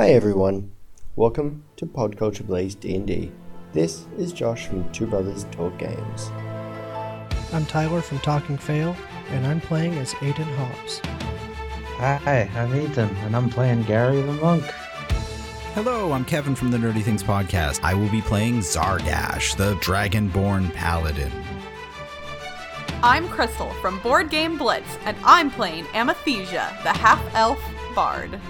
Hi everyone, welcome to Podculture Plays D&D. This is Josh from Two Brothers Talk Games. I'm Tyler from Talking Fail, and I'm playing as Aiden Hobbs. Hi, I'm Ethan, and I'm playing Gary the Monk. Hello, I'm Kevin from the Nerdy Things Podcast. I will be playing Zargash, the Dragonborn Paladin. I'm Crystal from Board Game Blitz, and I'm playing Amathesia, the half elf bard.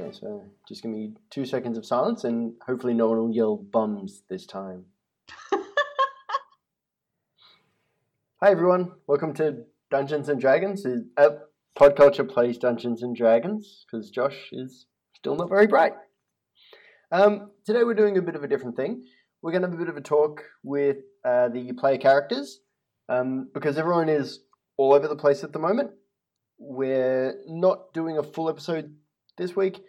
Okay, so just give me two seconds of silence and hopefully no one will yell bums this time. Hi everyone, welcome to Dungeons and Dragons. Uh, Podculture plays Dungeons and Dragons because Josh is still not very bright. Um, today we're doing a bit of a different thing. We're going to have a bit of a talk with uh, the player characters um, because everyone is all over the place at the moment. We're not doing a full episode this week.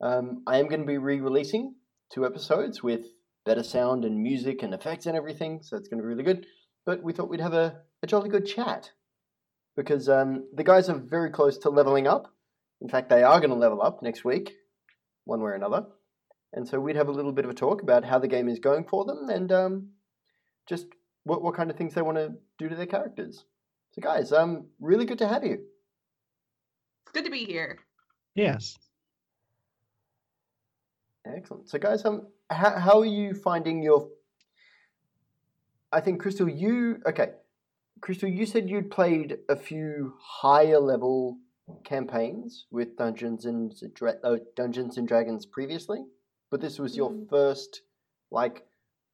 Um, I am going to be re releasing two episodes with better sound and music and effects and everything, so it's going to be really good. But we thought we'd have a, a jolly good chat because um, the guys are very close to leveling up. In fact, they are going to level up next week, one way or another. And so we'd have a little bit of a talk about how the game is going for them and um, just what, what kind of things they want to do to their characters. So, guys, um, really good to have you. It's good to be here. Yes. Excellent. So, guys, um, how, how are you finding your? I think Crystal, you okay. Crystal, you said you'd played a few higher level campaigns with Dungeons and Dra- uh, Dungeons and Dragons previously, but this was your Mm. first, like,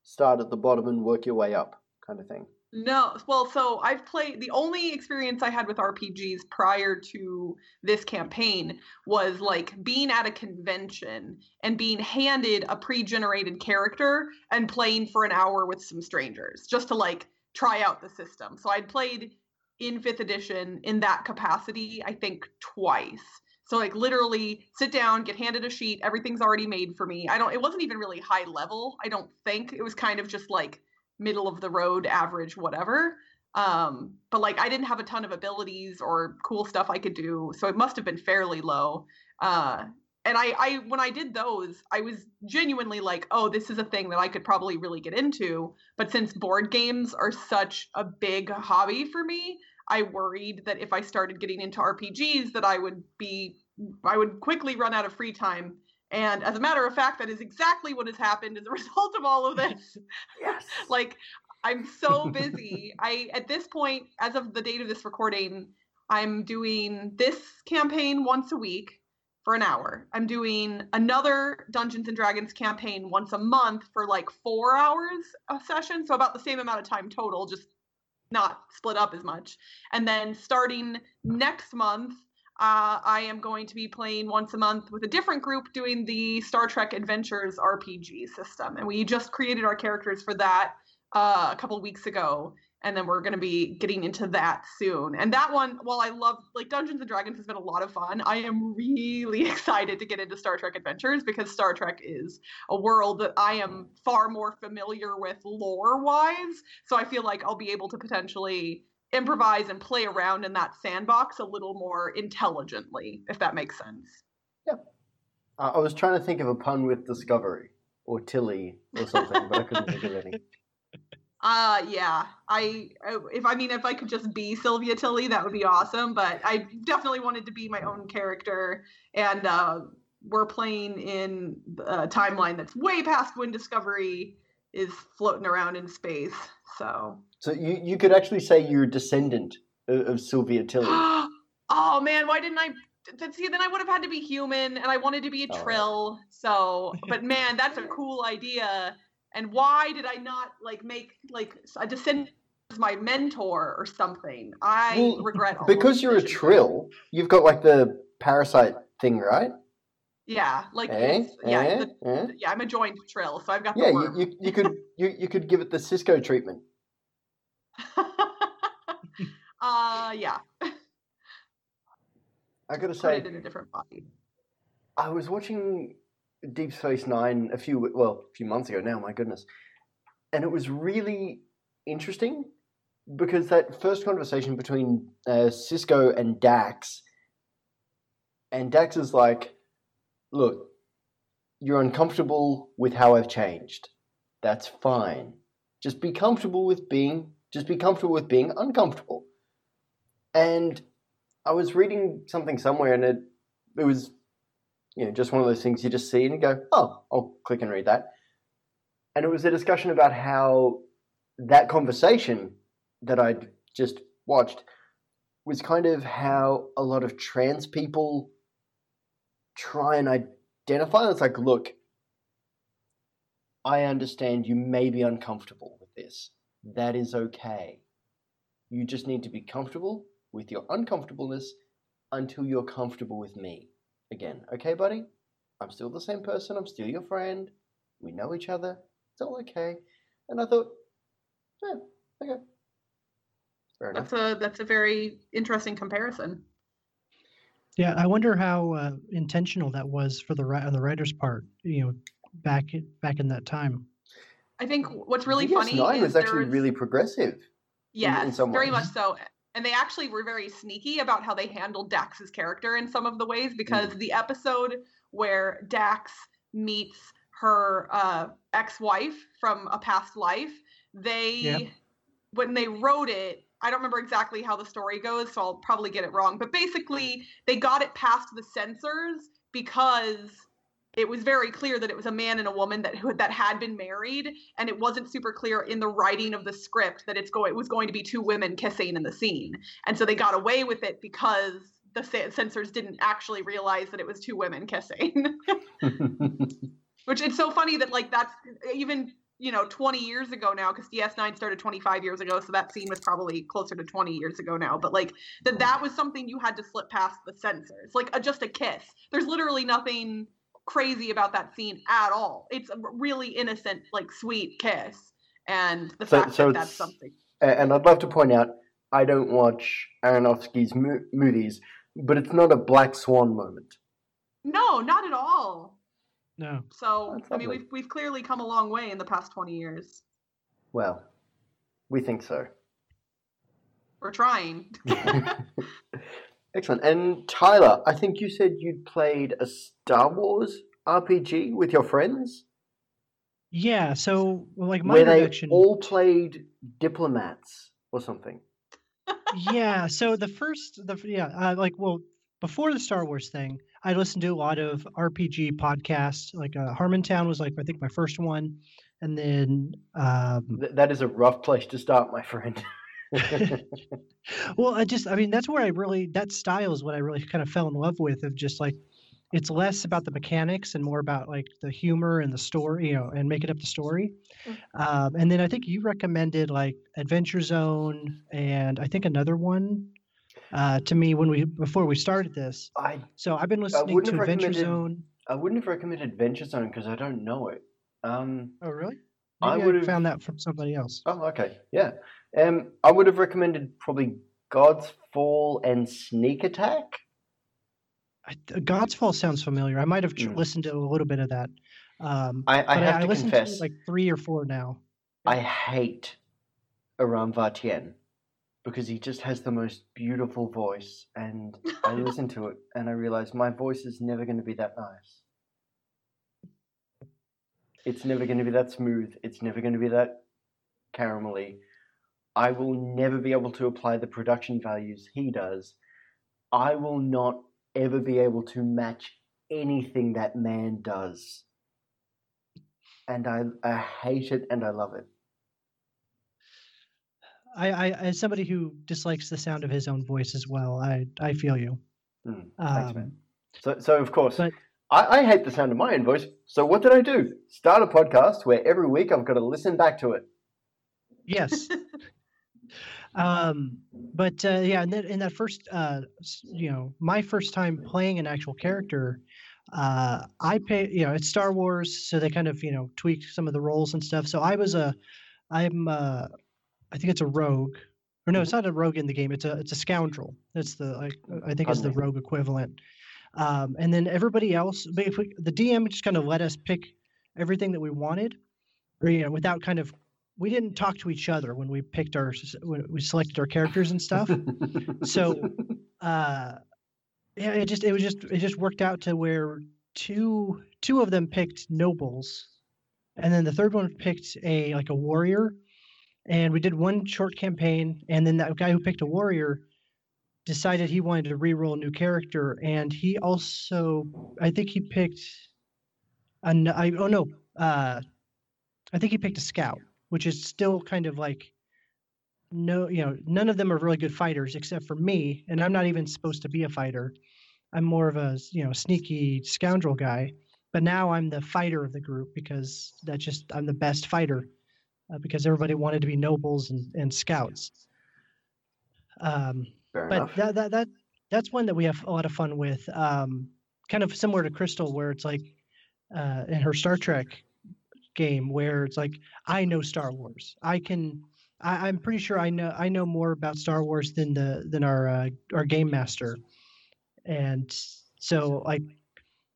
start at the bottom and work your way up kind of thing. No, well, so I've played the only experience I had with RPGs prior to this campaign was like being at a convention and being handed a pre-generated character and playing for an hour with some strangers just to like try out the system. So I'd played in 5th edition in that capacity I think twice. So like literally sit down, get handed a sheet, everything's already made for me. I don't it wasn't even really high level, I don't think. It was kind of just like middle of the road average whatever. Um but like i didn't have a ton of abilities or cool stuff i could do so it must have been fairly low. Uh and i i when i did those i was genuinely like oh this is a thing that i could probably really get into. But since board games are such a big hobby for me i worried that if i started getting into rpgs that i would be i would quickly run out of free time and as a matter of fact that is exactly what has happened as a result of all of this. Yes. like i'm so busy. I at this point as of the date of this recording i'm doing this campaign once a week for an hour. I'm doing another dungeons and dragons campaign once a month for like four hours a session so about the same amount of time total just not split up as much. And then starting next month uh, I am going to be playing once a month with a different group doing the Star Trek Adventures RPG system. And we just created our characters for that uh, a couple weeks ago. And then we're going to be getting into that soon. And that one, while I love, like, Dungeons and Dragons has been a lot of fun, I am really excited to get into Star Trek Adventures because Star Trek is a world that I am far more familiar with lore wise. So I feel like I'll be able to potentially improvise and play around in that sandbox a little more intelligently, if that makes sense. Yeah. Uh, I was trying to think of a pun with Discovery or Tilly or something, but I couldn't think of any. Uh yeah. I if I mean if I could just be Sylvia Tilly, that would be awesome. But I definitely wanted to be my own character, and uh, we're playing in a timeline that's way past when Discovery is floating around in space. So So you, you could actually say you're a descendant of, of Sylvia Tilly. oh man, why didn't I? See, then I would have had to be human, and I wanted to be a Oh. Trill. So, but man, that's a cool idea. And why did I not like make like a descendant as my mentor or something? I Well, regret all because you're a trill, you've got like the parasite thing, right? Yeah, like Eh? yeah, Eh? the- Eh? yeah. I'm a joined Trill, so I've got Yeah, the you, you, you could you, you could give it the Sisko treatment. uh, yeah. I gotta say, Put say, it in a different body. I was watching Deep Space Nine a few well a few months ago now. My goodness, and it was really interesting because that first conversation between uh, Sisko and Dax, and Dax is like, look, you're uncomfortable with how I've changed. That's fine. Just be comfortable with being just be comfortable with being uncomfortable. And I was reading something somewhere and it it was you know just one of those things you just see and go, "Oh, I'll click and read that." And it was a discussion about how that conversation that I'd just watched was kind of how a lot of trans people try and identify. It's like, look, I understand you may be uncomfortable with this. That is okay. You just need to be comfortable with your uncomfortableness until you're comfortable with me. Again, okay, buddy? I'm still the same person. I'm still your friend. We know each other. It's all okay. And I thought, yeah, okay. Fair enough. That's a that's a very interesting comparison. Yeah, I wonder how uh, intentional that was for the on the writer's part. You know, back back in that time. I think what's really funny DS9 is was actually there's- really progressive. Yeah, in some very much so. And they actually were very sneaky about how they handled Dax's character in some of the ways because Mm. the episode where Dax meets her uh, ex-wife from a past life, they Yeah. when they wrote it, I don't remember exactly how the story goes, so I'll probably get it wrong. But basically, they got it past the censors because it was very clear that it was a man and a woman that who that had been married, and it wasn't super clear in the writing of the script that it's going it was going to be two women kissing in the scene, and so they got away with it because the censors didn't actually realize that it was two women kissing. Which it's so funny that like that's even you know 20 years ago now because DS9 started 25 years ago, so that scene was probably closer to 20 years ago now. But like that that was something you had to slip past the censors, like a, just a kiss. There's literally nothing crazy about that scene at all. It's a really innocent, like sweet kiss, and the So- fact so that that's something. And I'd love to point out, I don't watch Aronofsky's mo- movies, but it's not a black swan moment. No, not at all. No, So I mean, we've we've clearly come a long way in the past 20 years. Well, we think so. We're trying. Excellent. And Tyler, I think you said you'd played a Star Wars RPG with your friends, yeah. So like my where they introduction. all played diplomats or something. yeah so the first the yeah uh, like well before the star wars thing i listened to a lot of rpg podcasts like uh, harmontown was like i think my first one and then um Th- that is a rough place to stop, my friend. well i just i mean that's where i really that style is what i really kind of fell in love with of just like it's less about the mechanics and more about like the humor and the story you know and making up the story um, and then i think you recommended like adventure zone and i think another one uh, to me when we before we started this. I so i've been listening to adventure zone. I wouldn't have recommended Adventure Zone because I don't know it. Um, oh really? I Maybe I, would've- found that from somebody else. Oh, okay, yeah. Um, I would have recommended probably God's Fall and Sneak Attack. I, god's fall sounds familiar. I might have Mm. listened to a little bit of that. Um, I, I have I, to listened confess, to like three or four now. I hate Aram Vartian because he just has the most beautiful voice, and I listen to it and I realize my voice is never going to be that nice. It's never going to be that smooth. It's never going to be that caramelly. I will never be able to apply the production values he does. I will not ever be able to match anything that man does. And I, I hate it and I love it. I, I as somebody who dislikes the sound of his own voice as well, I I feel you. Mm, thanks, Um, man. So, so of course, but- I, I hate the sound of my own voice. So what did I do? Start a podcast where every week I've got to listen back to it. Yes. um, but uh, yeah, and then in that first, uh, you know, my first time playing an actual character, uh, I pay, you know, it's Star Wars, so they kind of, you know, tweak some of the roles and stuff. So I was a, I'm, uh, I think it's a rogue, or no, it's not a rogue in the game. It's a, it's a scoundrel. That's the, like, I think is the rogue equivalent. Um, and then everybody else, if we, the DM just kind of let us pick everything that we wanted, or you know, without kind of we didn't talk to each other when we picked our when we selected our characters and stuff. So, uh, yeah, it just it was just it just worked out to where two two of them picked nobles, and then the third one picked a like a warrior, and we did one short campaign, and then that guy who picked a warrior decided he wanted to re-roll a new character, and he also I think he picked an I oh no uh I think he picked a scout, which is still kind of like no you know none of them are really good fighters except for me, and I'm not even supposed to be a fighter. I'm more of a you know sneaky scoundrel guy, but now I'm the fighter of the group because that's just I'm the best fighter uh, because everybody wanted to be nobles and, and scouts. Um, Fair but enough. that, that that that's one that we have a lot of fun with. Um, kind of similar to Crystal, where it's like uh, in her Star Trek game, where it's like I know Star Wars. I can. I, I'm pretty sure I know I know more about Star Wars than the than our uh, our game master, and so like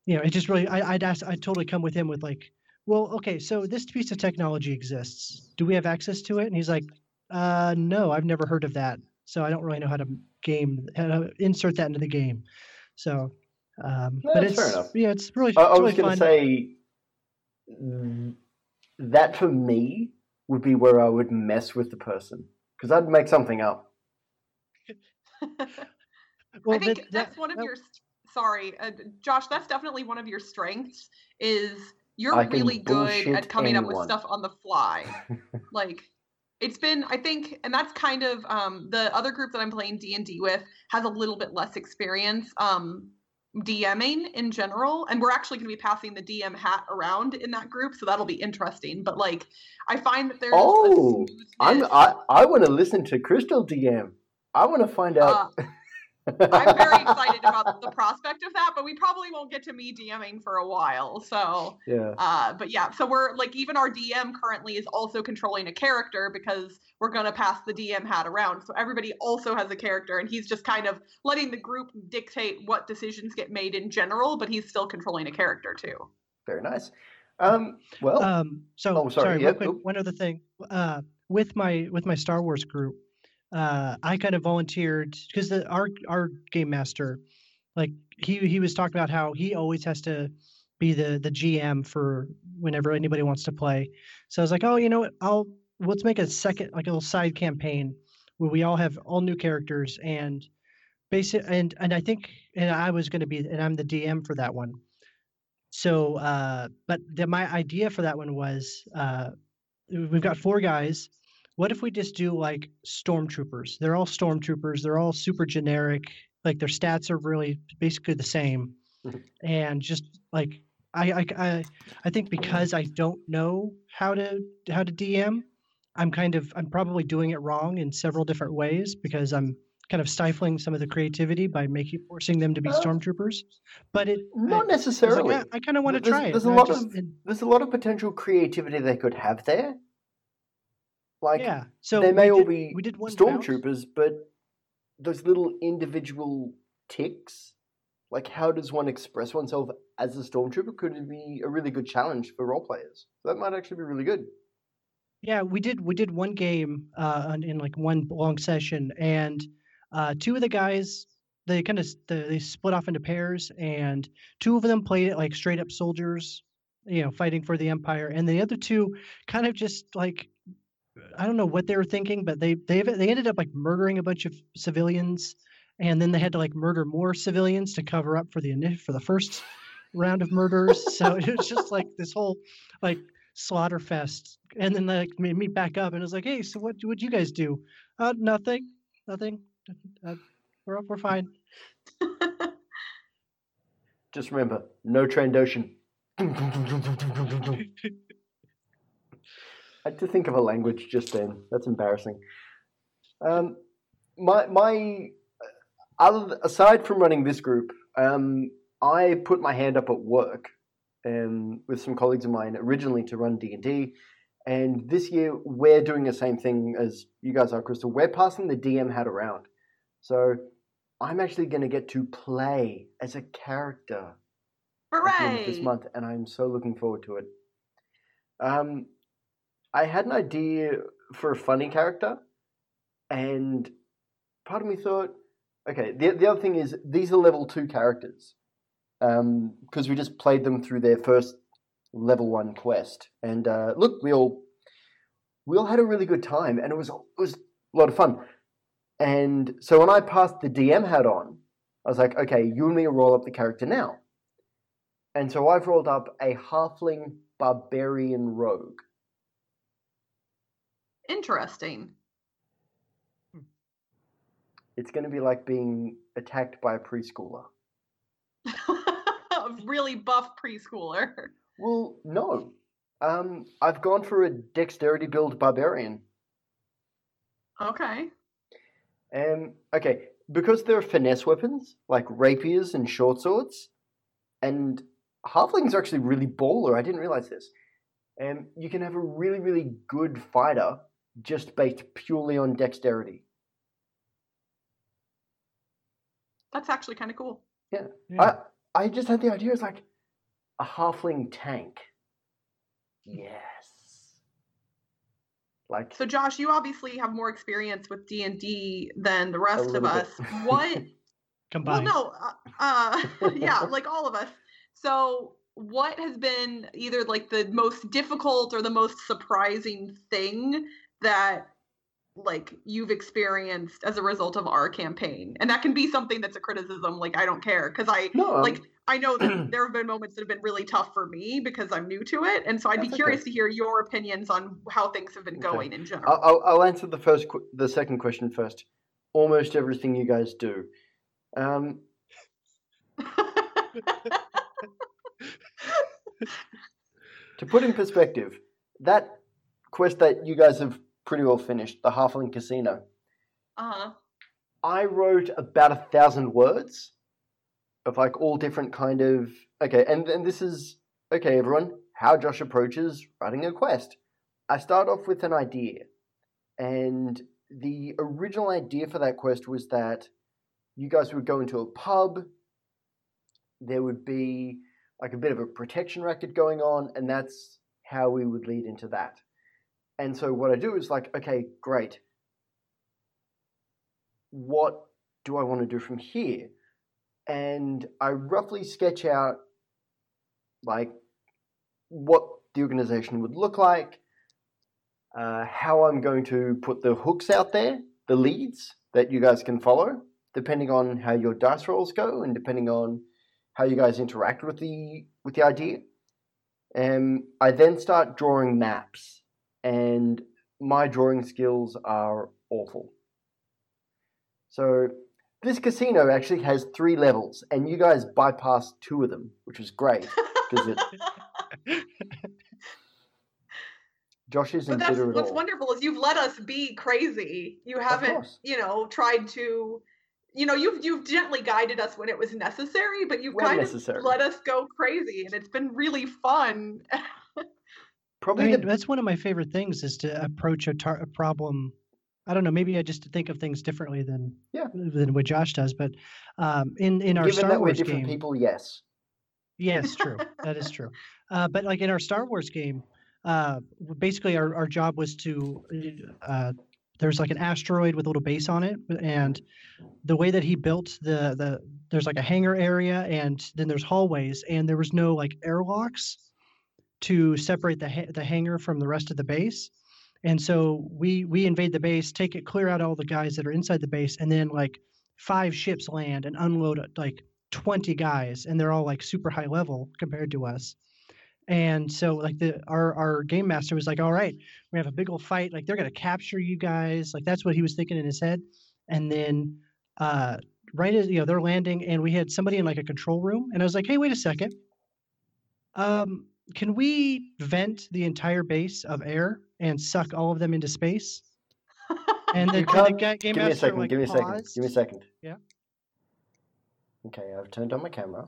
you know it just really I, I'd ask I'd totally come with him with like well okay so this piece of technology exists do we have access to it and he's like uh no I've never heard of that so I don't really know how to game how to insert that into the game so um No, but it's fair enough. yeah it's really I, I was really going to say mm, that for me would be where I would mess with the person because I'd make something up. well, I think that- that's that- one of that- your. Sorry, uh, Josh. That's definitely one of your strengths. Is you're really good at coming up with stuff on the fly. like it's been i think and that's kind of um the other group that i'm playing d&d with has a little bit less experience um dming in general and we're actually going to be passing the dm hat around in that group so that'll be interesting but like i find that there's Oh, I'm, I, I want to listen to Crystal DM. I want to find out. I'm very excited about the prospect of that, but we probably won't get to me DMing for a while. So, yeah. uh, but yeah, so we're like, even our DM currently is also controlling a character because we're going to pass the DM hat around. So everybody also has a character, and he's just kind of letting the group dictate what decisions get made in general, but he's still controlling a character too. Very nice. Um, well, Um, so Oh, sorry, sorry, real quick, oop. one other thing. Uh, with my with my Star Wars group, uh, I kind of volunteered because our our game master, like he he was talking about how he always has to be the the GM for whenever anybody wants to play. So I was like, oh, you know what? I'll let's make a second like a little side campaign where we all have all new characters and basic and and I think and I was going to be and I'm the DM for that one. So, uh, but the, my idea for that one was uh, we've got four guys. What if we just do like stormtroopers? They're all stormtroopers. They're all super generic. Like their stats are really basically the same, Mhm. and just like I, I, I, I think because I don't know how to how to DM, I'm kind of I'm probably doing it wrong in several different ways because I'm kind of stifling some of the creativity by making forcing them to be Uh, stormtroopers. But it not I- I like, necessarily. "Yeah, I kind of want to try it. there's a lot just- of- There's a lot of potential creativity they could have there. Like, yeah. So they may all did, be we did one stormtroopers, but those little individual ticks, like how does one express oneself as a stormtrooper, could be a really good challenge for role players. That might actually be really good. Yeah, we did we did one game uh in like one long session and uh two of the guys they kind of they split off into pairs and two of them played it like straight up soldiers, you know, fighting for the empire and the other two kind of just like I don't know what they were thinking, but they they they ended up like murdering a bunch of civilians and then they had to like murder more civilians to cover up for the for the first round of murders. So it was just like this whole like slaughter fest and then like made me back up and it was like hey so what would you guys do uh nothing nothing uh, we're we're fine Just remember, no Trandoshan. I had to think of a language just then. That's embarrassing. Um, my my other aside from running this group, um, I put my hand up at work, um, with some colleagues of mine originally to run D and D, and this year we're doing the same thing as you guys are, Crystal. We're passing the DM hat around, so I'm actually going to get to play as a character at the end of this month, and I'm so looking forward to it. Um, I had an idea for a funny character, and part of me thought, okay, the, the other thing is these are level two characters. because we just played them through their first level one quest. And uh, look, we all we all had a really good time, and it was it was a lot of fun. And so when I passed the DM hat on, I was like, okay, you and me roll up the character now. And so I've rolled up a halfling barbarian rogue. Interesting. It's going to be like being attacked by a preschooler. a really buff preschooler. Well, no. Um, I've gone for a dexterity build barbarian. Okay. Um, okay, because there are finesse weapons like rapiers and short swords, and halflings are actually really baller. I didn't realize this. Um, you can have a really, really good fighter just based purely on dexterity. That's actually kind of cool. Yeah. I I just had the idea. It's like a halfling tank. Yes. Like So Josh, you obviously have more experience with D&D than the rest of little bit. us. What Well, no, uh, uh, yeah, like all of us. So, what has been either like the most difficult or the most surprising thing that like you've experienced as a result of our campaign? And that can be something that's a criticism. Like I don't care because I no, um, like I know that there have been moments that have been really tough for me because I'm new to it, and so I'd be curious okay. to hear your opinions on how things have been Okay. going in general. I'll, I'll answer the first, qu- the second question first. Almost everything you guys do. Um, to put in perspective, that quest that you guys have pretty well finished, the Halfling Casino, uh-huh. I wrote about a thousand words of like all different kind of okay, and and this is okay, everyone. How Josh approaches writing a quest. I start off with an idea, and the original idea for that quest was that you guys would go into a pub. There would be like a bit of a protection racket going on, and that's how we would lead into that. And so what I do is like, okay, great what do I want to do from here? And I roughly sketch out like what the organization would look like, uh, how I'm going to put the hooks out there, the leads that you guys can follow, depending on how your dice rolls go and depending on how you guys interact with the with the idea. And I then start drawing maps, and my drawing skills are awful. So this casino actually has three levels, and you guys bypassed two of them, which was great because it. Josh isn't But that's bitter at what's all. wonderful is you've let us be crazy. You haven't, you know, tried to, you know, you've you've gently guided us when it was necessary, but you've When kind necessary. of let us go crazy, and it's been really fun. I Probably mean, the that's one of my favorite things is to approach a, tar- a problem. I don't know. Maybe I just think of things differently than Yeah. than what Josh does. But um, in in our given Star that we're Wars different game, people, yes. yes, true. that is true. Uh, but like in our Star Wars game, uh, basically our, our job was to uh, there's like an asteroid with a little base on it, and the way that he built the the there's like a hangar area, and then there's hallways, and there was no like airlocks to separate the ha- the hangar from the rest of the base. And so we we invade the base, take it, clear out all the guys that are inside the base, and then like five ships land and unload like 20 guys, and they're all like super high level compared to us. And so like the our our game master was like, all right, we have a big old fight. Like they're gonna capture you guys. Like that's what he was thinking in his head. And then uh right as you know they're landing, and we had somebody in like a control room, and I was like, hey, wait a second. Um, can we vent the entire base of air and suck all of them into space? And the, the can't- game Give me a second. like give me a second. paused. Give me a second. Yeah. Okay, I've turned on my camera.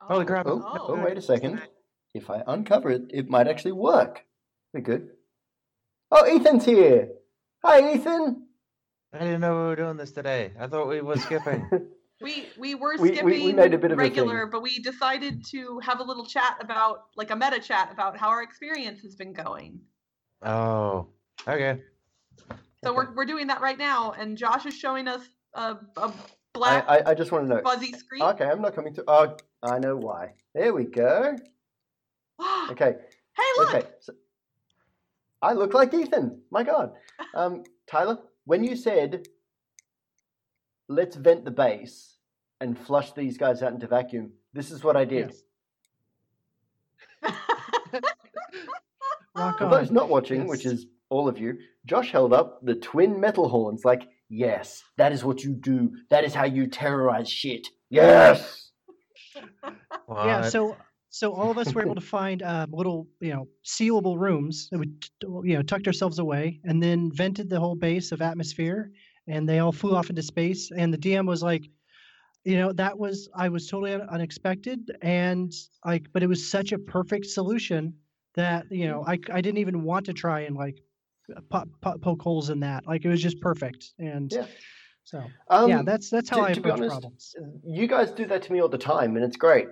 Oh, oh, Holy crap. Oh, Oh. oh, wait a second. If I uncover it, it might actually work. We're good. Oh, Ethan's here. Hi, Ethan. I didn't know we were doing this today. I thought we were skipping. We we were We- we- we skipping made a bit of regular, thing. but we decided to have a little chat about like a meta chat about how our experience has been going. oh, okay. So Okay. we're we're doing that right now, and Josh is showing us a black I, I just want to know. fuzzy screen. Okay, I'm not coming to. Oh, I know why. There we go. Okay, hey, look. okay. So, I look like Ethan. My God. Um, Tyler, when you said, let's vent the base and flush these guys out into vacuum, this is what I did. Yes. For those not watching, which is all of you, Josh held up the twin metal horns like, yes, that is what you do. That is how you terrorize shit. Yes! Yeah, so so all of us were able to find um, little, you know, sealable rooms that we, you know, tucked ourselves away, and then vented the whole base of atmosphere, and they all flew off into space. And the DM was like, you know, that was I was totally un- unexpected, and like, but it was such a perfect solution that you know I I didn't even want to try and like pop, pop, poke holes in that. Like it was just perfect, and Yeah. so Um, yeah, that's that's how to- I to be approach honest, problems. you guys do that to me all the time, and it's great.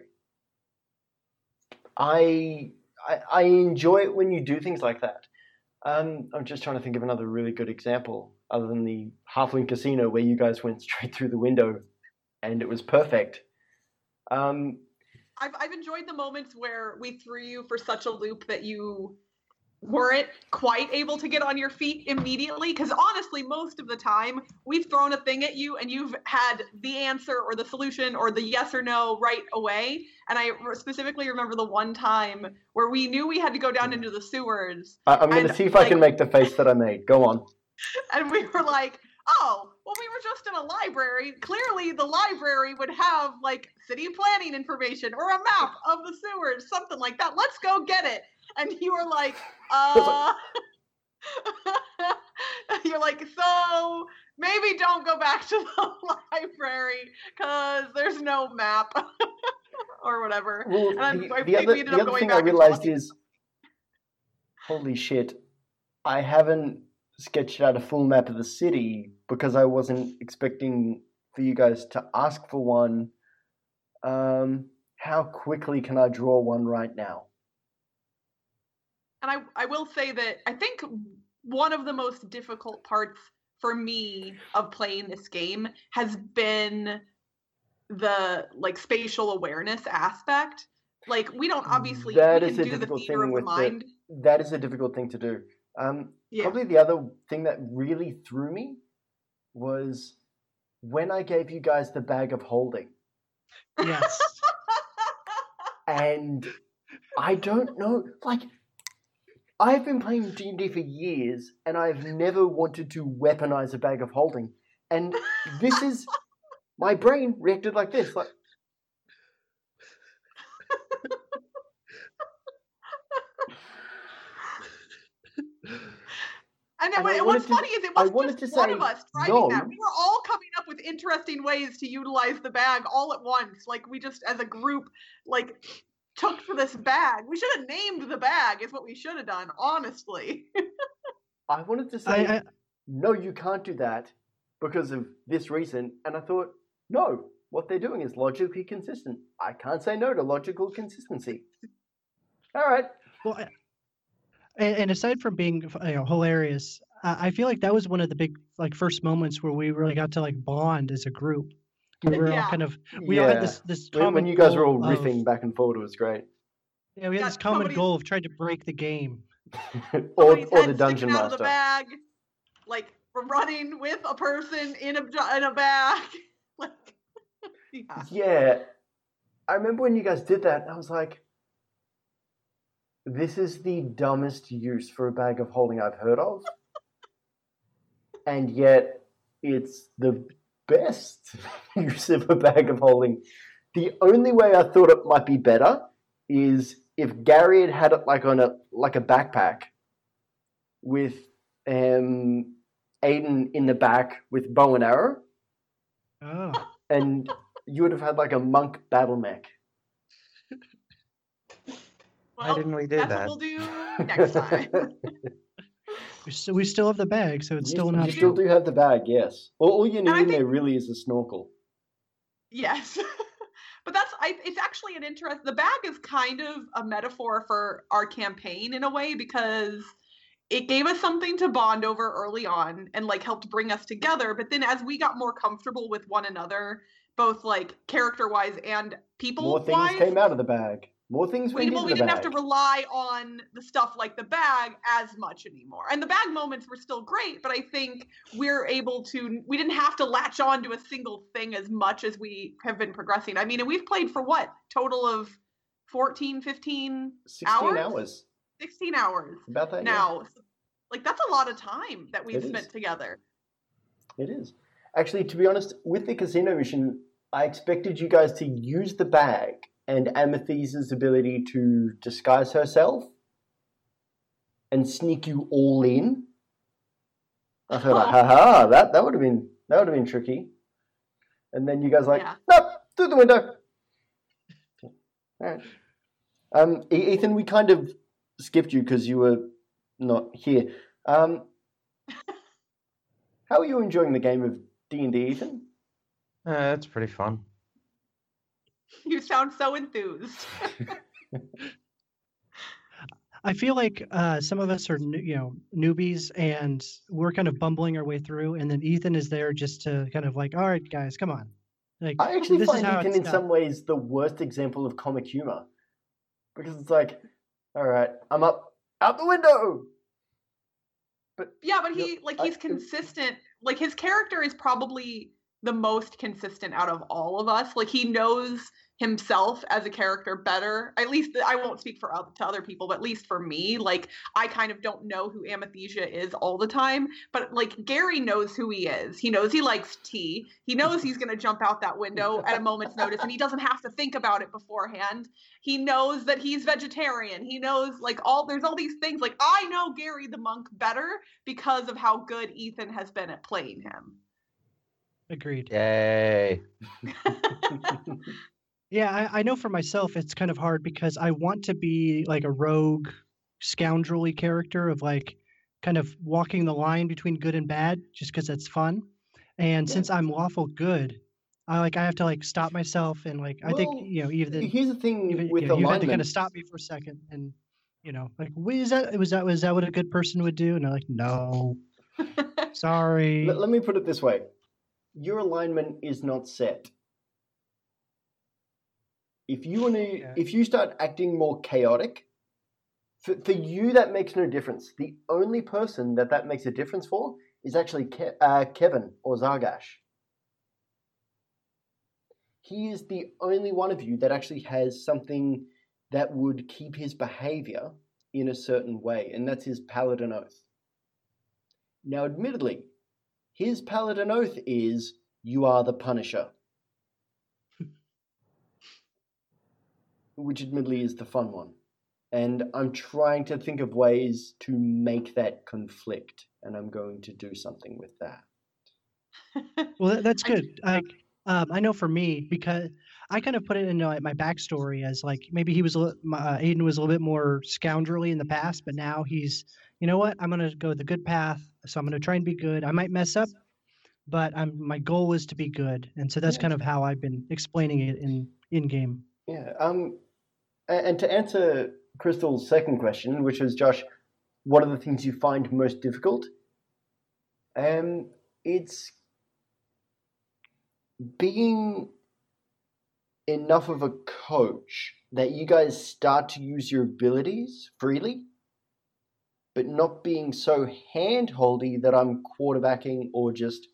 I, I I enjoy it when you do things like that. Um, I'm just trying to think of another really good example, other than the Halfling Casino, where you guys went straight through the window, and it was perfect. Um, I've I've enjoyed the moments where we threw you for such a loop that you weren't quite able to get on your feet immediately. Because honestly, most of the time we've thrown a thing at you and you've had the answer or the solution or the yes or no right away. And I specifically remember the one time where we knew we had to go down into the sewers, I, I'm going to see if I can make the face that I made. Go on. and we were like. Oh, well, we were just in a library. Clearly, the library would have like city planning information or a map of the sewers, something like that. Let's go get it. And you were like, uh, you're like, so maybe don't go back to the library because there's no map or whatever. Well, And the, I the other, we ended the up other going thing I realized is, holy shit, I haven't sketched out a full map of the city because I wasn't expecting for you guys to ask for one. Um, how quickly can I draw one right now? And I, I will say that I think one of the most difficult parts for me of playing this game has been the like spatial awareness aspect. Like we don't obviously That is a do the difficult theater thing the with the- mind. That is a difficult thing to do. Um, Yeah. Probably the other thing that really threw me was when I gave you guys the bag of holding. Yes. and I don't know. Like, I've been playing D and D for years, and I've never wanted to weaponize a bag of holding. And this is my brain reacted like this. Like, And, And it, and wanted what's to- funny is it wasn't wanted just to one say of us driving no. that. We were all coming up with interesting ways to utilize the bag all at once. Like we just, as a group, like took for this bag. We should have named the bag. Is what we should have done. Honestly. I wanted to say, I, I, no, you can't do that because of this reason. And I thought, no, what they're doing is logically consistent. I can't say no to logical consistency. All right. Well, I- and, and aside from being you know hilarious, I I feel like that was one of the big like first moments where we really got to like bond as a group. We were Yeah. all kind of we all had this this When, common when you guys were all goal of- riffing back and forth, it was great. yeah, we had Yeah, this common somebody's- goal of trying to break the game. or, or the dungeon sticking out master. of the bag, like running with a person in a in a bag. like, yeah. Yeah. I remember when you guys did that, I was like, this is the dumbest use for a bag of holding I've heard of. and yet, it's the best use of a bag of holding. The only way I thought it might be better is if Gary had had it like on a like a backpack with um Aiden in the back with bow and arrow, Oh, and you would have had like a monk battle mech. Why didn't we do that's that? what we'll do next time. we still we still have the bag, so it's you, still you still do have the bag, yes. All, all you need I in there really is a snorkel. Yes. but that's I it's actually an interest the bag is kind of a metaphor for our campaign in a way because it gave us something to bond over early on and like helped bring us together. But then as we got more comfortable with one another, both like character wise and people More things wise, came out of the bag. More things we, well, we didn't bag. have to rely on the stuff like the bag as much anymore. And the bag moments were still great, but I think we're able to, we didn't have to latch on to a single thing as much as we have been progressing. I mean, and we've played for what? Total of 14, 15, 16 hours? hours. 16 hours About that. yeah. now. Like, that's a lot of time that we've It spent is. together. It is. Actually, to be honest, with the casino mission, I expected you guys to use the bag and Amethyst's ability to disguise herself and sneak you all in. I thought, like, ha that, that would have been that would have been tricky. And then you guys like, Yeah. nope, through the window. All right. Um, Ethan, we kind of skipped you because you were not here. Um, how are you enjoying the game of D and D, Ethan? Uh, it's pretty fun. You sound so enthused. I feel like uh, some of us are, new- you know, newbies, and we're kind of bumbling our way through. And then Ethan is there just to kind of like, all right, guys, come on. Like, I actually this find is Ethan in done." some ways the worst example of comic humor because it's like, all right, I'm up out the window. But Yeah, but he like I- he's consistent. Like his character is probably the most consistent out of all of us. Like he knows himself as a character better. At least I won't speak for to other people, but at least for me, like I kind of don't know who Amethysia is all the time, but like Gary knows who he is. He knows he likes tea. He knows he's going to jump out that window at a moment's notice and he doesn't have to think about it beforehand. He knows that he's vegetarian. He knows like all there's all these things like I know Gary the monk better because of how good Ethan has been at playing him. Agreed. Yay! Yeah, I, I know for myself it's kind of hard because I want to be like a rogue, scoundrelly character of like kind of walking the line between good and bad just because it's fun. And Yeah. since I'm lawful good, I like I have to like stop myself and like I think you know even here's the thing even with you, know, you had to kind of stop me for a second and you know like "Wait, is that was that was that what a good person would do? And I'm like no, sorry. Let, let me put it this way: your alignment is not set. If you want to, Yeah. if you start acting more chaotic, for, for you that makes no difference. The only person that that makes a difference for is actually Ke- uh, Kevin or Zargash. He is the only one of you that actually has something that would keep his behavior in a certain way, and that's his paladin oath. Now, admittedly, his paladin oath is you are the Punisher. Which admittedly is the fun one. And I'm trying to think of ways to make that conflict, and I'm going to do something with that. Well, that, that's I- good. Like, um, I know for me because I kind of put it into like, my backstory as like maybe he was a my, uh, Aiden was a little bit more scoundrelly in the past, but now he's you know what I'm gonna go the good path. So I'm gonna try and be good. I might mess up, but I'm my goal is to be good, and so that's Yeah. kind of how I've been explaining it in in game. Yeah. Um, and to answer Crystal's second question, which was Josh, what are the things you find most difficult? Um, it's being enough of a coach that you guys start to use your abilities freely, but not being so handholdy that I'm quarterbacking or just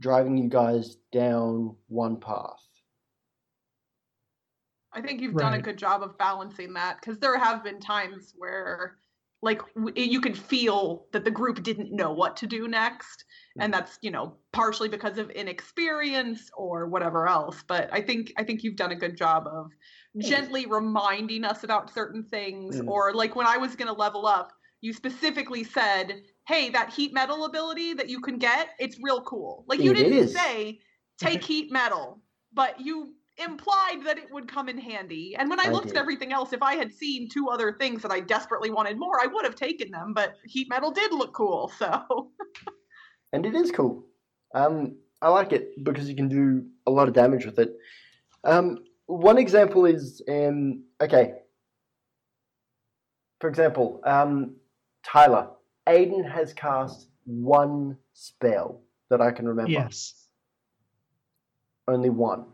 driving you guys down one path. I think you've done a good job of balancing that because there have been times where, like, w- you could feel that the group didn't know what to do next, and that's you know partially because of inexperience or whatever else. But I think I think you've done a good job of gently reminding us about certain things, Mm. or like when I was gonna level up, you specifically said, "Hey, that heat metal ability that you can get, it's real cool." Like you It didn't is. say take heat metal, but you implied that it would come in handy. And when I, I looked did. at everything else, if I had seen two other things that I desperately wanted more, I would have taken them. But heat metal did look cool, so and it is cool. Um, I like it because you can do a lot of damage with it. Um, one example is um, okay. For example, um, Tyler, Aiden has cast one spell that I can remember. Yes. Only one.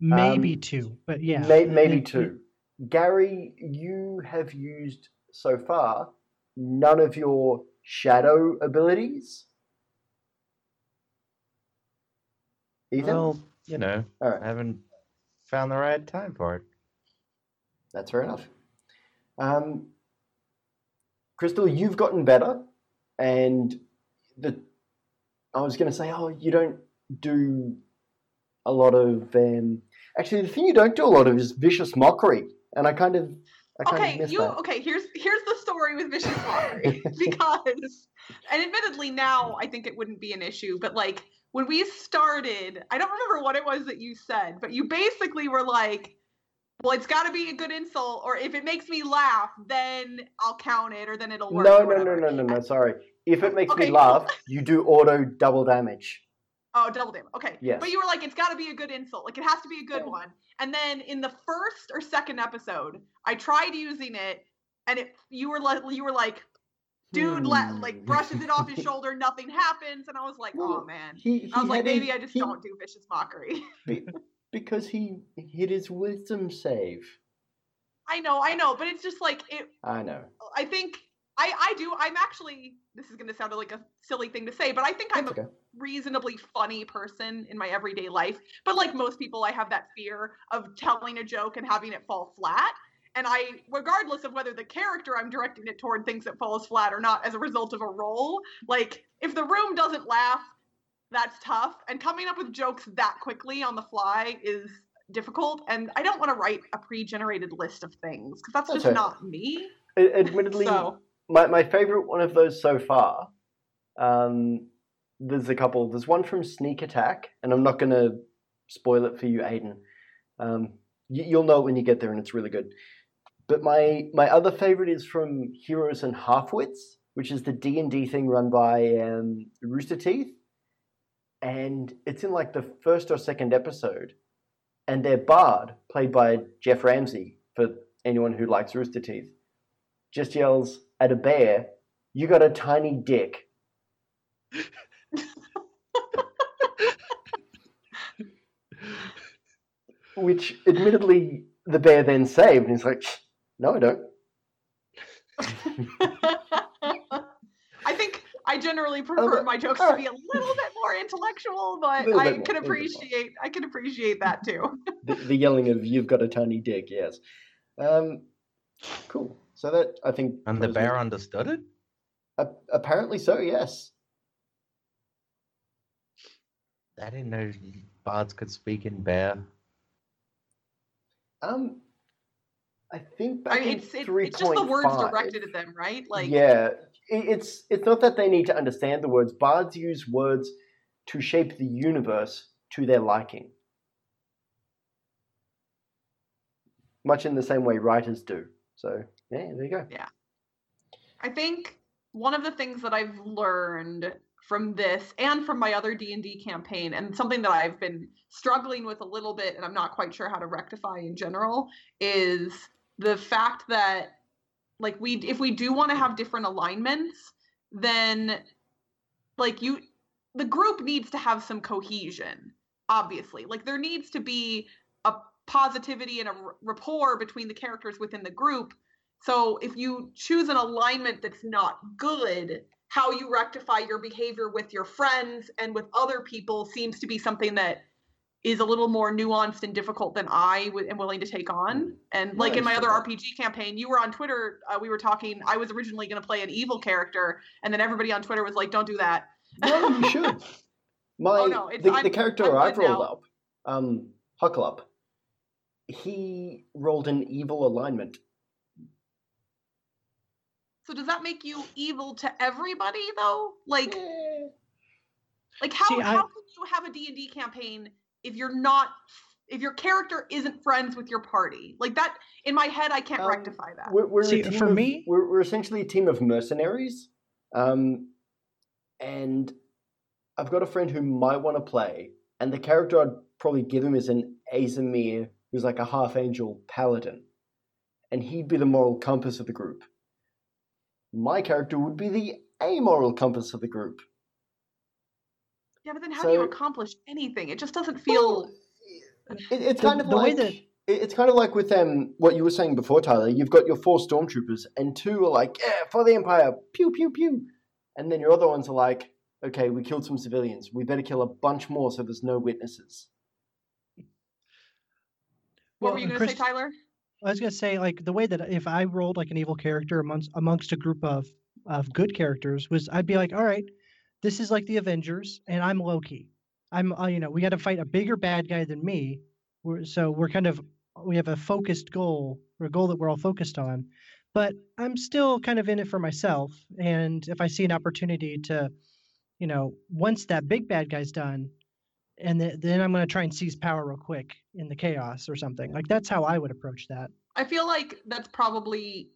Maybe Um, two, but yeah. May, maybe it- two. Gary, you have used so far none of your shadow abilities. Ethan? Well, you know, All I haven't found the right time for it. That's fair enough. Um, Crystal, you've gotten better, and the I was going to say, oh, you don't do a lot of. Um, actually, the thing you don't do a lot of is vicious mockery, and I kind of, I kind okay, of miss you that. okay? Here's here's the story with vicious mockery because, and admittedly now I think it wouldn't be an issue, but like when we started, I don't remember what it was that you said, but you basically were like, "Well, it's got to be a good insult, or if it makes me laugh, then I'll count it, or then it'll work." No, no, no, no, no, no. Sorry. If it makes Okay, me cool. laugh, you do auto double damage. Oh, double damage. Okay. Yes. But you were like, it's got to be a good insult. Like, it has to be a good Yeah. one. And then in the first or second episode, I tried using it, and it you were like, you were like, dude, let, Hmm. like brushes it off his shoulder, nothing happens, and I was like, oh man. He, he I was like, maybe I just he- don't do vicious mockery. be- because he hit his wisdom save. I know, I know, but it's just like it. I know. I think I I do. I'm actually. This is going to sound like a silly thing to say, but I think I'm That's a reasonably funny person in my everyday life. But like most people, I have that fear of telling a joke and having it fall flat. And I, regardless of whether the character I'm directing it toward thinks it falls flat or not as a result of a role, like if the room doesn't laugh, that's tough. And coming up with jokes that quickly on the fly is difficult. And I don't want to write a pre generated list of things because that's That's just not me. Admittedly, So, my, my favorite one of those so far um, there's a couple there's one from sneak attack and i'm not going to spoil it for you aiden um, you, you'll know it when you get there and it's really good but my my other favorite is from heroes and halfwits which is the d&d thing run by um, rooster teeth and it's in like the first or second episode and their bard played by geoff ramsey for anyone who likes rooster teeth just yells at a bear, "You got a tiny dick." Which, admittedly, the bear then saved, and he's like, "No, I don't." I generally prefer Okay, my jokes all to be a little bit more intellectual, but I more, can more. appreciate I can appreciate that too. The, the yelling of "You've got a tiny dick," yes. Um, cool. So that I think. And the was- bear understood it? A- apparently so. Yes. I didn't know bards could speak in bear. Um, I think back I mean, in it's it, three it's just the words point directed at them, right? Like yeah, i- it's it's not that they need to understand the words. Bards use words to shape the universe to their liking, much in the same way writers do. So yeah, there you go. Yeah, I think one of the things that I've learned from this and from my other D&D campaign and something that I've been struggling with a little bit and I'm not quite sure how to rectify in general is the fact that like we if we do want to have different alignments then like you the group needs to have some cohesion obviously. Like there needs to be a positivity and a rapport between the characters within the group. So if you choose an alignment that's not good, how you rectify your behavior with your friends and with other people seems to be something that is a little more nuanced and difficult than I w- am willing to take on. And like in my other understand RPG campaign, you were on Twitter. Uh, we were talking. I was originally going to play an evil character, and then everybody on Twitter was like, "Don't do that." No, you should. My Oh, no, it's- the, the character I'm I've rolled now. up, um, Huckle up. He rolled an evil alignment. So does that make you evil to everybody though? Like, Eh, like how See, I- can you have a D&D campaign if you're not if your character isn't friends with your party? Like that in my head I can't Um, rectify that. We're, we're See, for of- me- we're, we're essentially a team of mercenaries, um, and I've got a friend who might want to play, and the character I'd probably give him is an Aasimar, who's like a half angel paladin, and he'd be the moral compass of the group. my character would be the amoral compass of the group. Yeah, but then how do you accomplish anything? It just doesn't feel. It, it's The- kind of the way like that- it's kind of like with um what you were saying before, Tyler. You've got your four stormtroopers, and two are like, "Yeah, for the Empire, pew pew pew," and then your other ones are like, "Okay, we killed some civilians. We better kill a bunch more so there's no witnesses." What Well, were you and going to say, Tyler? I was gonna say like the way that if I rolled like an evil character amongst amongst a group of of good characters was I'd be like, all right, this is like the Avengers, and I'm Loki. I'm uh, you know we got to fight a bigger bad guy than me. We're, so we're kind of we have a focused goal or a goal that we're all focused on. But I'm still kind of in it for myself, and if I see an opportunity to, you know, once that big bad guy's done, and th- then I'm going to try and seize power real quick in the chaos or something. Like that's how I would approach that. I feel like that's probably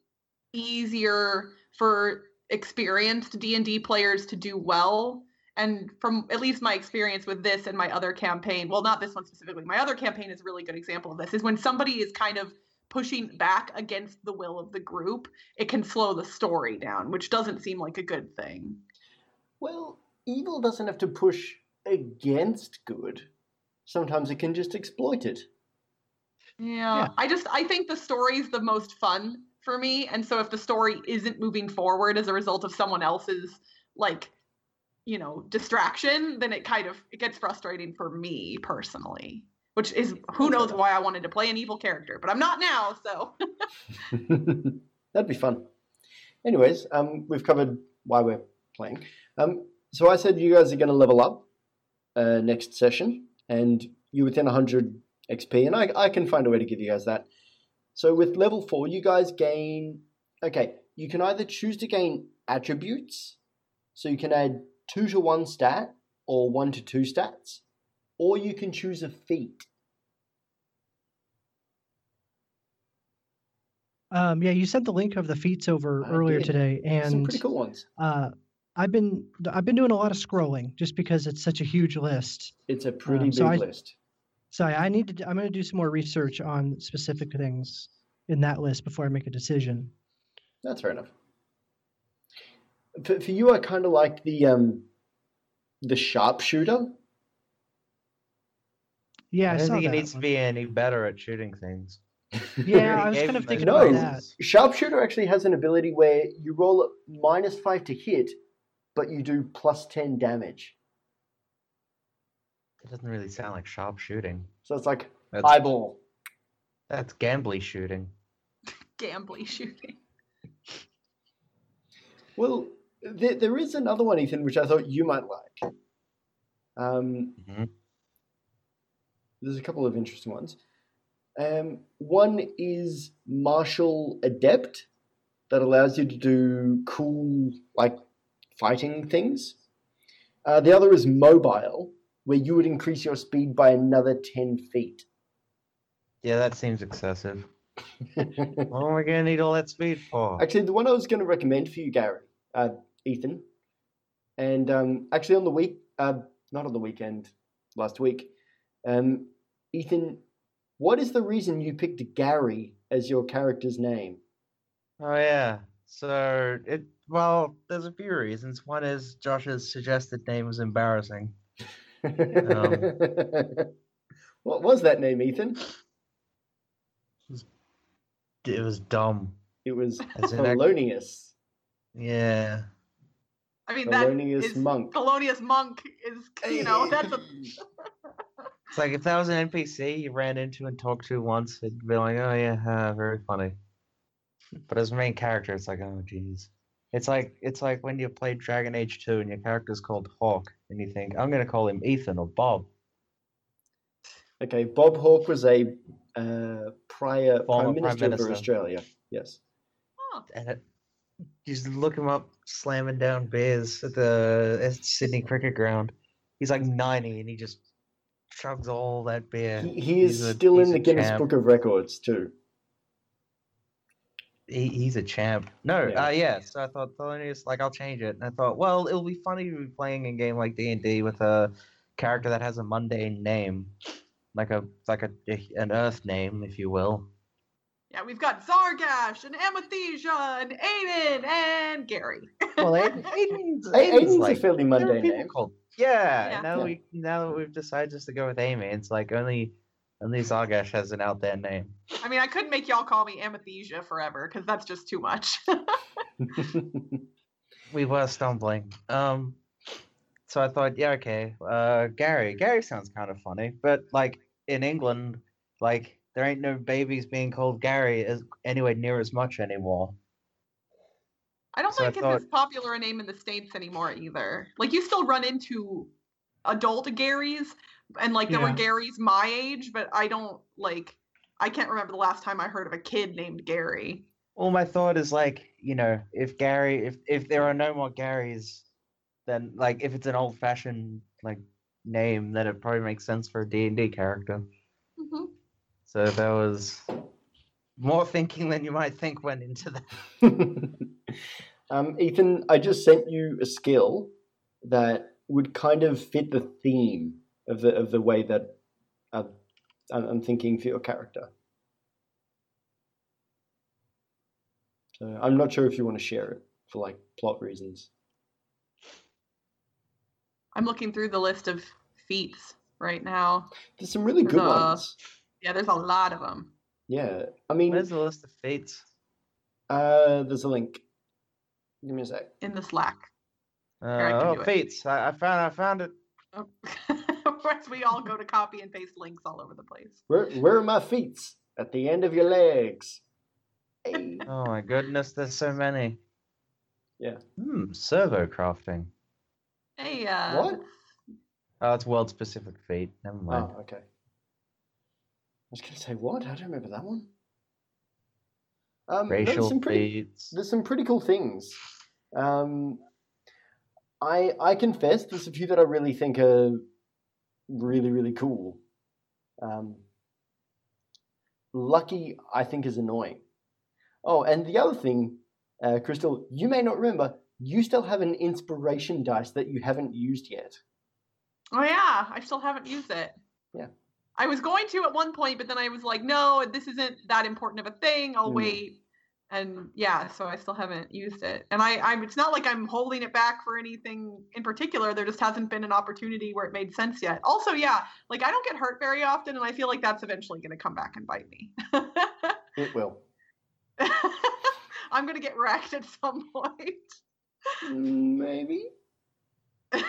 easier for experienced D&D players to do well. And from at least my experience with this and my other campaign, well, not this one specifically, my other campaign is a really good example of this, is when somebody is kind of pushing back against the will of the group, it can slow the story down, which doesn't seem like a good thing. Well, evil doesn't have to push against good. Sometimes it can just exploit it. Yeah. Yeah. I just I think the story's the most fun for me. And so if the story isn't moving forward as a result of someone else's like, you know, distraction, then it kind of it gets frustrating for me personally. Which is who knows why I wanted to play an evil character, but I'm not now, so That'd be fun. Anyways, um, we've covered why we're playing. Um, so I said you guys are going to level up uh, next session, and you're within 100 XP, and I, I can find a way to give you guys that. So with level 4, you guys gain. Okay, you can either choose to gain attributes, so you can add 2 to 1 stat, or 1 to 2 stats, or you can choose a feat. Um, yeah, you sent the link of the feats over I earlier did. today, Some and pretty cool ones. uh, I've been I've been doing a lot of scrolling just because it's such a huge list. It's a pretty um, big so I- list. So I I need to. I'm going to do some more research on specific things in that list before I make a decision. That's fair enough. For, for you, I kind of like the um, the sharpshooter. Yeah, I, I don't saw think he that needs to be any better at shooting things. Yeah, I was kind of thinking those about that. Sharpshooter actually has an ability where you roll minus five to hit, but you do plus ten damage. It doesn't really sound like sharp shooting. So it's like That's, eyeball. that's gambly shooting. gambly shooting. Well, there, there is another one, Ethan, which I thought you might like. Um, Mhm. There's a couple of interesting ones. Um, one is Martial Adept that allows you to do cool, like, fighting things. Uh, the other is Mobile, where you would increase your speed by another 10 feet. Yeah, that seems excessive. What am I gonna need all that speed for? Actually, the one I was going to recommend for you, Gary, uh, Ethan, and um, actually on the week, uh, not on the weekend, last week, um, Ethan, what is the reason you picked Gary as your character's name? Oh yeah. So it well, there's a few reasons. One is Josh's suggested name was embarrassing. what was that name, Ethan? It was dumb. It was As in ac- Polonius. Yeah. I mean that Polonius is Monk. Polonius Monk is you know, that's a It's like if that was an NPC you ran into and talked to once, it'd be like, oh yeah, uh, very funny. But as a main character, it's like, oh jeez. It's like it's like when you play Dragon Age 2 and your character's called Hawke, and you think, I'm gonna call him Ethan or Bob. Okay, Bob Hawke was a uh, prior Former Prime Prime Minister, of Australia. Yes. oh, And it, you just look him up slamming down beers at the at Sydney Cricket Ground. He's like 90 and he just chugs all that beer. He, he is He's still he's in the Guinness champ. Book of Records, too. He, he's a champ. No, Yeah. uh, yeah. So I thought Thelonious, like, I'll change it. And I thought, well, it'll be funny to be playing a game like D and D with a character that has a mundane name, like a like a an Earth name, if you will. Yeah, we've got Zargash and Amethysia and Aiden and Gary. Well, Aiden, Aiden's, Aiden's Aiden's like, a fairly mundane name. called- Yeah, Yeah. now Yeah. we now that we've decided just to go with Amy, it's like only only Agash has an out there name. I mean, I couldn't make y'all call me Amethysia forever because that's just too much. We were stumbling. Um, so I thought, yeah, okay, uh, Gary. Gary sounds kind of funny, but like in England, like there ain't no babies being called Gary as anywhere near as much anymore. I don't So I think it's thought- as popular a name in the States anymore either. Like, you still run into adult Garys, and like there were Yeah. Garys my age, but I don't like, I can't remember the last time I heard of a kid named Gary. Well, my thought is like, you know, if Gary, if if there are no more Garys, then like if it's an old-fashioned like name, then it probably makes sense for a D and D character. Mhm. So there was more thinking than you might think went into that. um, Ethan, I just sent you a skill that would kind of fit the theme of the of the way that uh, I'm, I'm thinking for your character. So I'm not sure if you want to share it for like plot reasons. I'm looking through the list of feats right now. There's some really good Uh, ones. Yeah, there's a lot of them. Yeah, I mean, Where's the list of feats? uh, there's a link. Give me a sec. in the Slack. Uh, oh, feats! I, I found, I found it. Oh. Whereas we all go to copy and paste links all over the place. Where where are my feet? At the end of your legs. Hey. Oh my goodness, there's so many. Yeah. Hmm, servo crafting. Hey, uh, What? Oh, it's world specific feet. Never mind. Oh, okay. I was going to say what? I don't remember that one. Um, no, there's Racial some pretty, fates. there's some pretty cool things. Um, I I confess there's a few that I really think are really really cool. Um, lucky I think is annoying. Oh, and the other thing, uh, Crystal, you may not remember. You still have an inspiration dice that you haven't used yet. Oh yeah, I still haven't used it. Yeah. I was going to at one point, but then I was like, no, this isn't that important of a thing. I'll Hmm. wait. And yeah, so I still haven't used it. And I, I'm it's not like I'm holding it back for anything in particular. There just hasn't been an opportunity where it made sense yet. Also, yeah, like I don't get hurt very often, and I feel like that's eventually gonna come back and bite me. It will. I'm gonna get wrecked at some point. Maybe.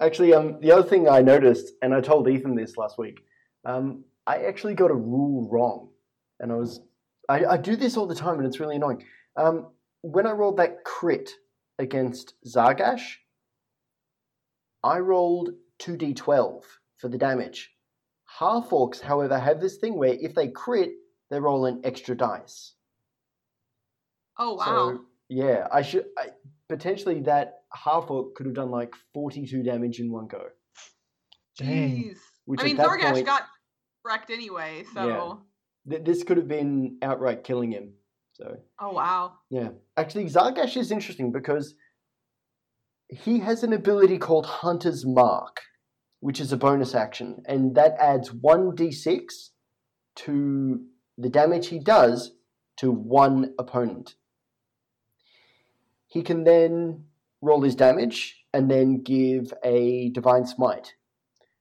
Actually, um, the other thing I noticed, and I told Ethan this last week, um, I actually got a rule wrong, and I was, I, I do this all the time, and it's really annoying. Um, when I rolled that crit against Zargash, I rolled two d12 for the damage. Half orcs, however, have this thing where if they crit, they roll an extra dice. oh wow. So yeah, I should I, potentially that half orc could have done like forty-two damage in one go. Jeez. Which I mean, Zargash point- got wrecked anyway, so. Th- this could have been outright killing him. So Oh wow. yeah, actually, Zargash is interesting because he has an ability called Hunter's Mark, which is a bonus action, and that adds one d6 to the damage he does to one opponent. He can then roll his damage and then give a divine smite.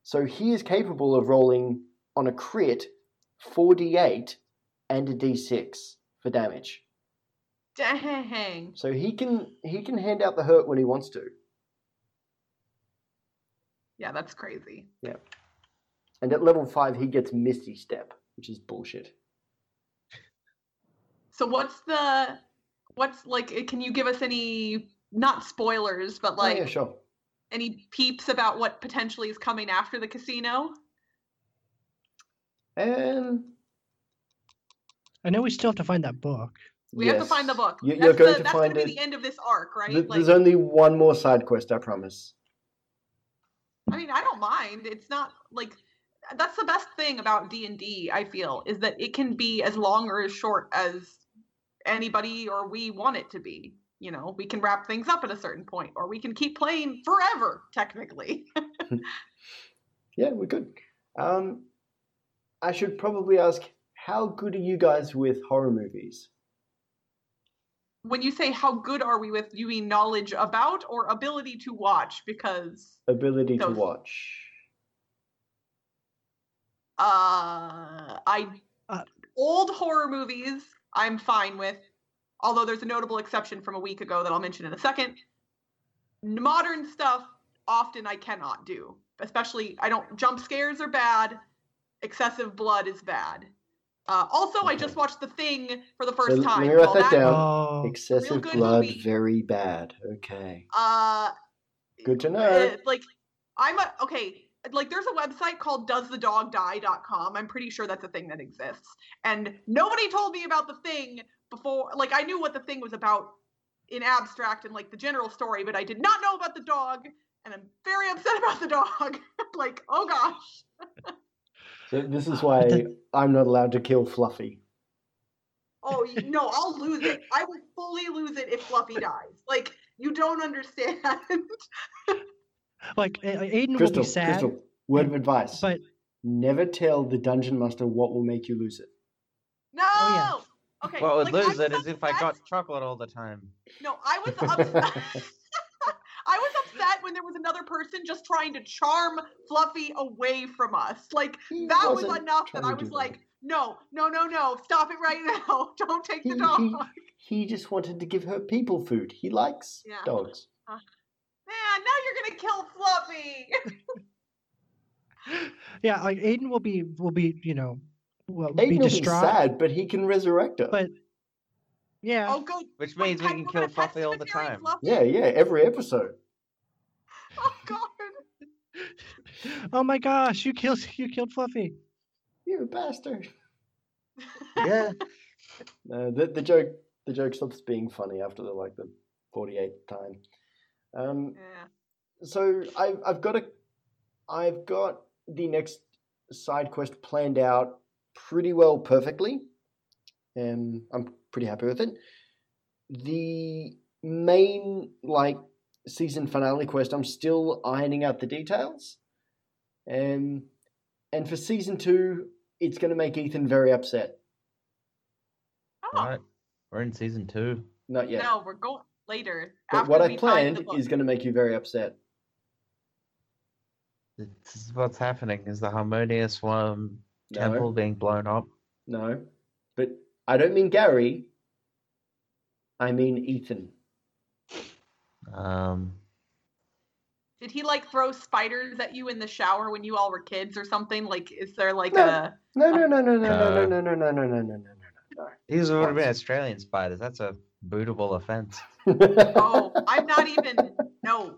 So he is capable of rolling on a crit 4d8 and a d6 for damage. Dang. So he can he can hand out the hurt when he wants to. Yeah, that's crazy. Yeah. And at level 5 he gets Misty Step, which is bullshit. So what's the what's like eh, can you give us any not spoilers, but Oh, like yeah, sure. any peeps about what potentially is coming after the casino? And I know we still have to find that book. We have to find the book. You- that's You're going the, to that's find gonna it. be the end of this arc, right? Th- like There's only one more side quest, I promise. I mean, I don't mind. It's not like that's the best thing about D&D, I feel, is that it can be as long or as short as anybody or we want it to be. You know, we can wrap things up at a certain point or we can keep playing forever technically. Yeah, we could. Um, I should probably ask how good are you guys with horror movies? When you say how good are we with, you mean knowledge about or ability to watch? Because Ability to watch. uh, I Uh, old horror movies I'm fine with, although there's a notable exception from a week ago that I'll mention in a second. Modern stuff often I cannot do, especially I don't jump scares are bad, excessive blood is bad. Uh, also, I just watched The Thing for the So first let time. me write Well, that down. Oh, Excessive blood, movie. very bad. Okay. Uh, Good to know. uh, like I'm a okay. Like there's a website called doesthedogdie.com. I'm pretty sure that's a thing that exists. And nobody told me about the thing before. Like I knew what the thing was about in abstract and like the general story, but I did not know about the dog. And I'm very upset about the dog. like, oh gosh. So this is why the- I'm not allowed to kill Fluffy. Oh no, I'll lose it. I will fully lose it if Fluffy dies. Like you don't understand. like A- Aiden will be sad, Crystal, word of advice. but Never tell the dungeon master what will make you lose it. no. Oh, yeah. Okay. What would like, lose it was is if I got chocolate all the time. No, I was upset. I was upset when there was another person just trying to charm Fluffy away from us. Like He that was enough that I was do like, no, no, no, no, stop it right now. Don't take He, the dog. he, he just wanted to give her people food. He likes Yeah. dogs. Uh, now you're gonna kill Fluffy. yeah, like Aiden will be will be you know will Aiden be will be distraught. sad, but he can resurrect her. But yeah, oh, good. Which means we can kill Fluffy all the time. Fluffy? yeah, yeah, every episode. Oh God. oh my gosh, you killed you killed Fluffy. You bastard. Yeah. No, the, the joke the joke stops being funny after the like the forty eighth time. Um, Yeah. so I've I've got a I've got the next side quest planned out pretty well perfectly. and I'm pretty happy with it. The main like season finale quest, I'm still ironing out the details. Um, and for season two, it's going to make Ethan very upset. Oh Right. We're in season two. Not yet. no, we're going later. but what I planned is going to make you very upset. This is what's happening. Is the harmonious one No, temple being blown up? no. But I don't mean Gary. I mean Ethan. Um, Did he like throw spiders at you in the shower when you all were kids or something? Like, is there like No. a No, no, no, no, no, no, Uh, no, no, no, no, no, no, no, no. No These would have been What? Australian spiders. That's a bootable offense. no. oh? I'm not even no,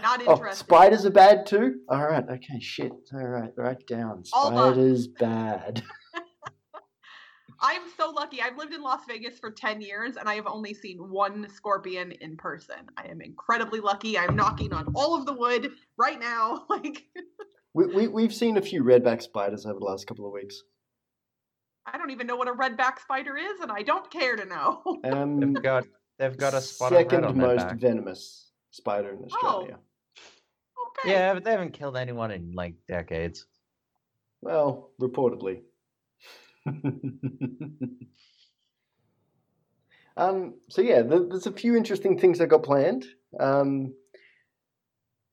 not Oh, interested. spiders are bad too? Alright, okay, shit. Alright, write down. All done. Spiders bad. I'm so lucky. I've lived in Las Vegas for 10 years and I have only seen one scorpion in person. I am incredibly lucky. I'm knocking on all of the wood right now. Like, We, we, we've seen a few redback spiders over the last couple of weeks. I don't even know what a redback spider is and I don't care to know. Um, They've got they've got a spot of red second on their most back. venomous spider in Oh. Australia. okay. Yeah, but they haven't killed anyone in like decades. Well, reportedly. um, so yeah, there, there's a few interesting things I got planned. Um,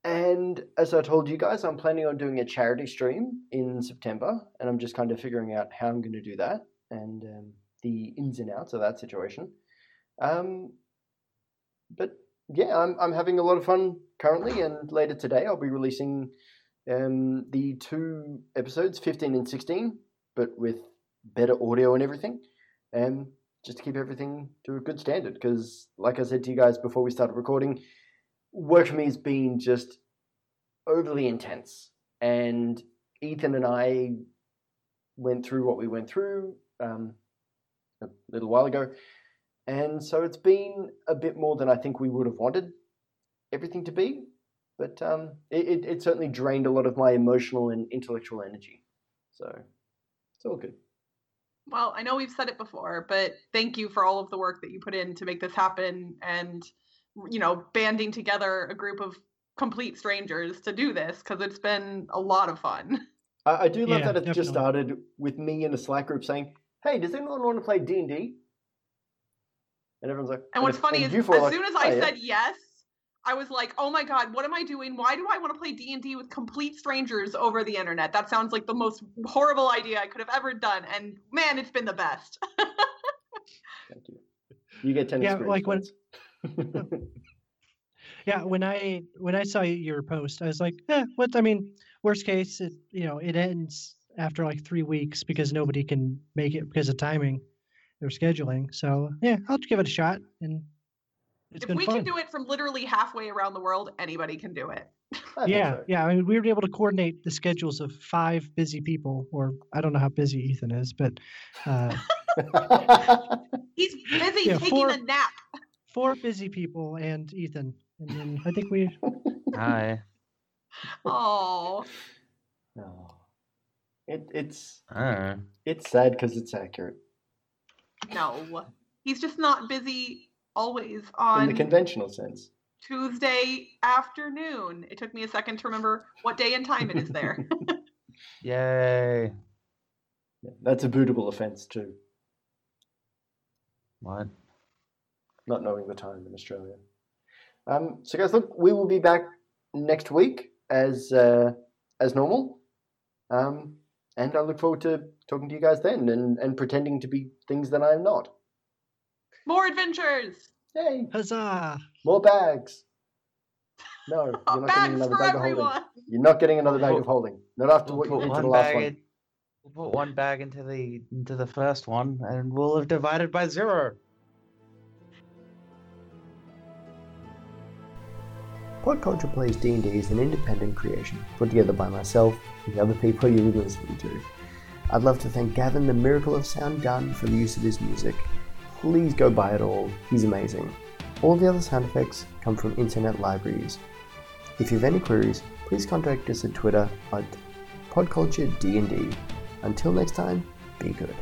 and as I told you guys, I'm planning on doing a charity stream in September, and I'm just kind of figuring out how I'm going to do that and um, the ins and outs of that situation. Um, but yeah, I'm I'm having a lot of fun currently, and later today I'll be releasing um, the two episodes, 15 and 16, but with better audio and everything, and just to keep everything to a good standard. Because, like I said to you guys before we started recording, work for me has been just overly intense. And Ethan and I went through what we went through um, a little while ago. And so it's been a bit more than I think we would have wanted everything to be but um, it, it, it certainly drained a lot of my emotional and intellectual energy. So it's all good. Well, I know we've said it before, but thank you for all of the work that you put in to make this happen and, you know, banding together a group of complete strangers to do this because it's been a lot of fun. I, I do love Yeah, that it's just started with me in a Slack group saying, "Hey, does anyone want to play D and D?" And everyone's like, And what's if- funny and is, you as four are like, soon as "Oh, I yeah." said yes, I was like, "Oh my god, what am I doing? Why do I want to play D and D with complete strangers over the internet? That sounds like the most horrible idea I could have ever done." And man, it's been the best. Thank you. You get ten. Yeah, experience like when- points. Yeah, when I when I saw your post, I was like, eh, what? I mean, worst case, it you know it ends after like three weeks because nobody can make it because of timing or scheduling. So yeah, I'll give it a shot, and it's if been we fun. can do it from literally halfway around the world, anybody can do it. Yeah, so. yeah. I mean, we were able to coordinate the schedules of five busy people, or I don't know how busy Ethan is, but uh, He's busy Yeah, taking four- a nap. four busy people and Ethan, and then I think we Hi. Oh, No. It, it's Uh, it's sad because it's accurate no. He's just not busy always on in the conventional sense. Tuesday afternoon. It took me a second to remember what day and time it is there. yay. That's a bootable offence too, What? not knowing the time in Australia. Um, so guys, look, we will be back next week as uh, as normal, um, and I look forward to talking to you guys then and, and pretending to be things that I am not. More adventures. Yay! huzzah! More bags. No, you're oh, not getting Bags another for bag of holding. everyone. You're not getting another bag of holding. Not after We'll what you put did to one the last bag one. in, we'll put one bag into the into the first one, and we'll have divided by zero. Podculture Plays D&D is an independent creation put together by myself and the other people you're listening to. I'd love to thank Gavin, the Miracle of Sound Gun, for the use of his music. Please go buy it all, he's amazing. All the other sound effects come from internet libraries. If you have any queries, please contact us at Twitter at podculturednd. Until next time, be good.